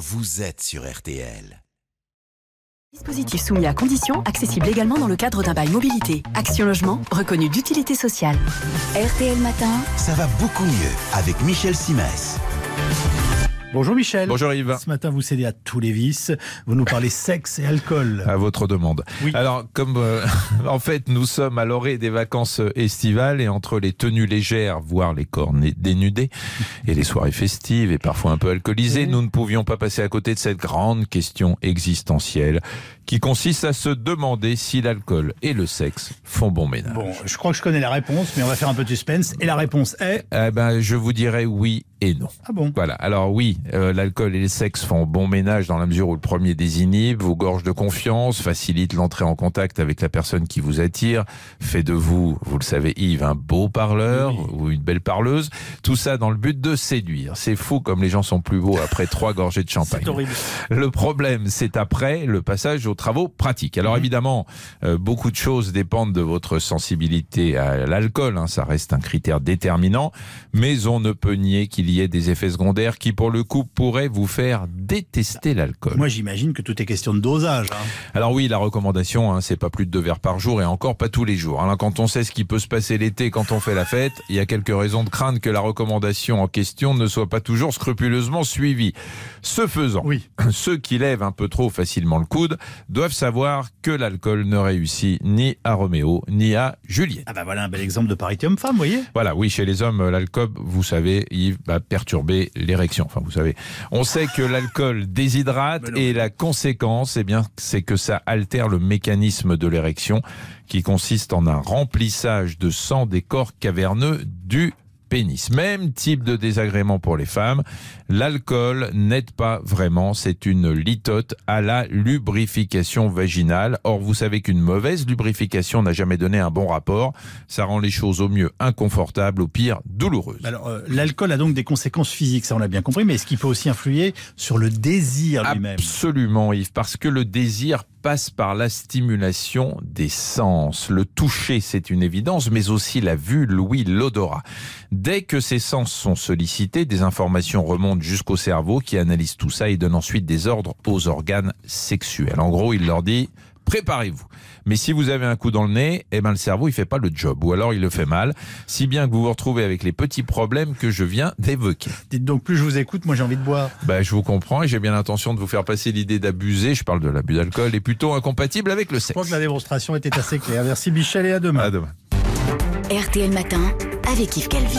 vous êtes sur RTL. Dispositif soumis à conditions, accessible également dans le cadre d'un bail mobilité. Action Logement, reconnu d'utilité sociale. RTL Matin, Ça va beaucoup mieux avec Michel Simès. Bonjour Michel. Bonjour Yves. Ce matin, vous cédez à tous les vices. Vous nous parlez sexe et alcool. À votre demande. Oui. Alors, comme euh, en fait, nous sommes à l'orée des vacances estivales et entre les tenues légères, voire les corps dénudés, et les soirées festives et parfois un peu alcoolisées, nous ne pouvions pas passer à côté de cette grande question existentielle qui consiste à se demander si l'alcool et le sexe font bon ménage. Bon, je crois que je connais la réponse, mais on va faire un peu de suspense. Et la réponse est Eh ben, je vous dirais oui et non. Ah bon Voilà. Alors oui, euh, l'alcool et le sexe font bon ménage dans la mesure où le premier désinhibe, vous gorge de confiance, facilite l'entrée en contact avec la personne qui vous attire, fait de vous, vous le savez Yves, un beau parleur ou une belle parleuse. Tout ça dans le but de séduire. C'est fou comme les gens sont plus beaux après trois gorgées de champagne. C'est horrible. Le problème, c'est après le passage aux travaux pratiques. Alors évidemment, euh, beaucoup de choses dépendent de votre sensibilité à l'alcool, hein, ça reste un critère déterminant, mais on ne peut nier qu'il y ait des effets secondaires qui, pour le coup, pourraient vous faire détester l'alcool. Moi, j'imagine que tout est question de dosage. hein. Alors oui, la recommandation, hein, c'est pas plus de deux verres par jour et encore pas tous les jours. Alors quand on sait ce qui peut se passer l'été quand on fait la fête, il y a quelques raisons de craindre que la recommandation en question ne soit pas toujours scrupuleusement suivie. Ce faisant, Oui. ceux qui lèvent un peu trop facilement le coude doivent savoir que l'alcool ne réussit ni à Roméo ni à Juliette. Ah bah voilà un bel exemple de parité homme-femme, vous voyez Voilà, oui, chez les hommes, l'alcool, vous savez, il va perturber l'érection. Enfin, vous savez, on sait que l'alcool déshydrate et la conséquence, eh bien, c'est que ça altère le mécanisme de l'érection qui consiste en un remplissage de sang des corps caverneux du pénis. Même type de désagrément pour les femmes. L'alcool n'aide pas vraiment. C'est une litote à la lubrification vaginale. Or, vous savez qu'une mauvaise lubrification n'a jamais donné un bon rapport. Ça rend les choses au mieux inconfortables, au pire douloureuses. Alors, euh, l'alcool a donc des conséquences physiques, ça on l'a bien compris, mais est-ce qu'il peut aussi influer sur le désir lui-même? Absolument, Yves, parce que le désir passe par la stimulation des sens. Le toucher, c'est une évidence, mais aussi la vue, l'ouïe, l'odorat. Dès que ces sens sont sollicités, des informations remontent jusqu'au cerveau qui analyse tout ça et donne ensuite des ordres aux organes sexuels. En gros, il leur dit préparez-vous. Mais si vous avez un coup dans le nez, eh ben le cerveau il fait pas le job ou alors il le fait mal, si bien que vous vous retrouvez avec les petits problèmes que je viens d'évoquer. Dites donc, plus je vous écoute, moi j'ai envie de boire. Ben, je vous comprends et j'ai bien l'intention de vous faire passer l'idée d'abuser, je parle de l'abus d'alcool, est plutôt incompatible avec le Je crois que sexe. la démonstration était assez claire. Merci Michel et à demain. À demain. RTL Matin, avec Yves Calvi.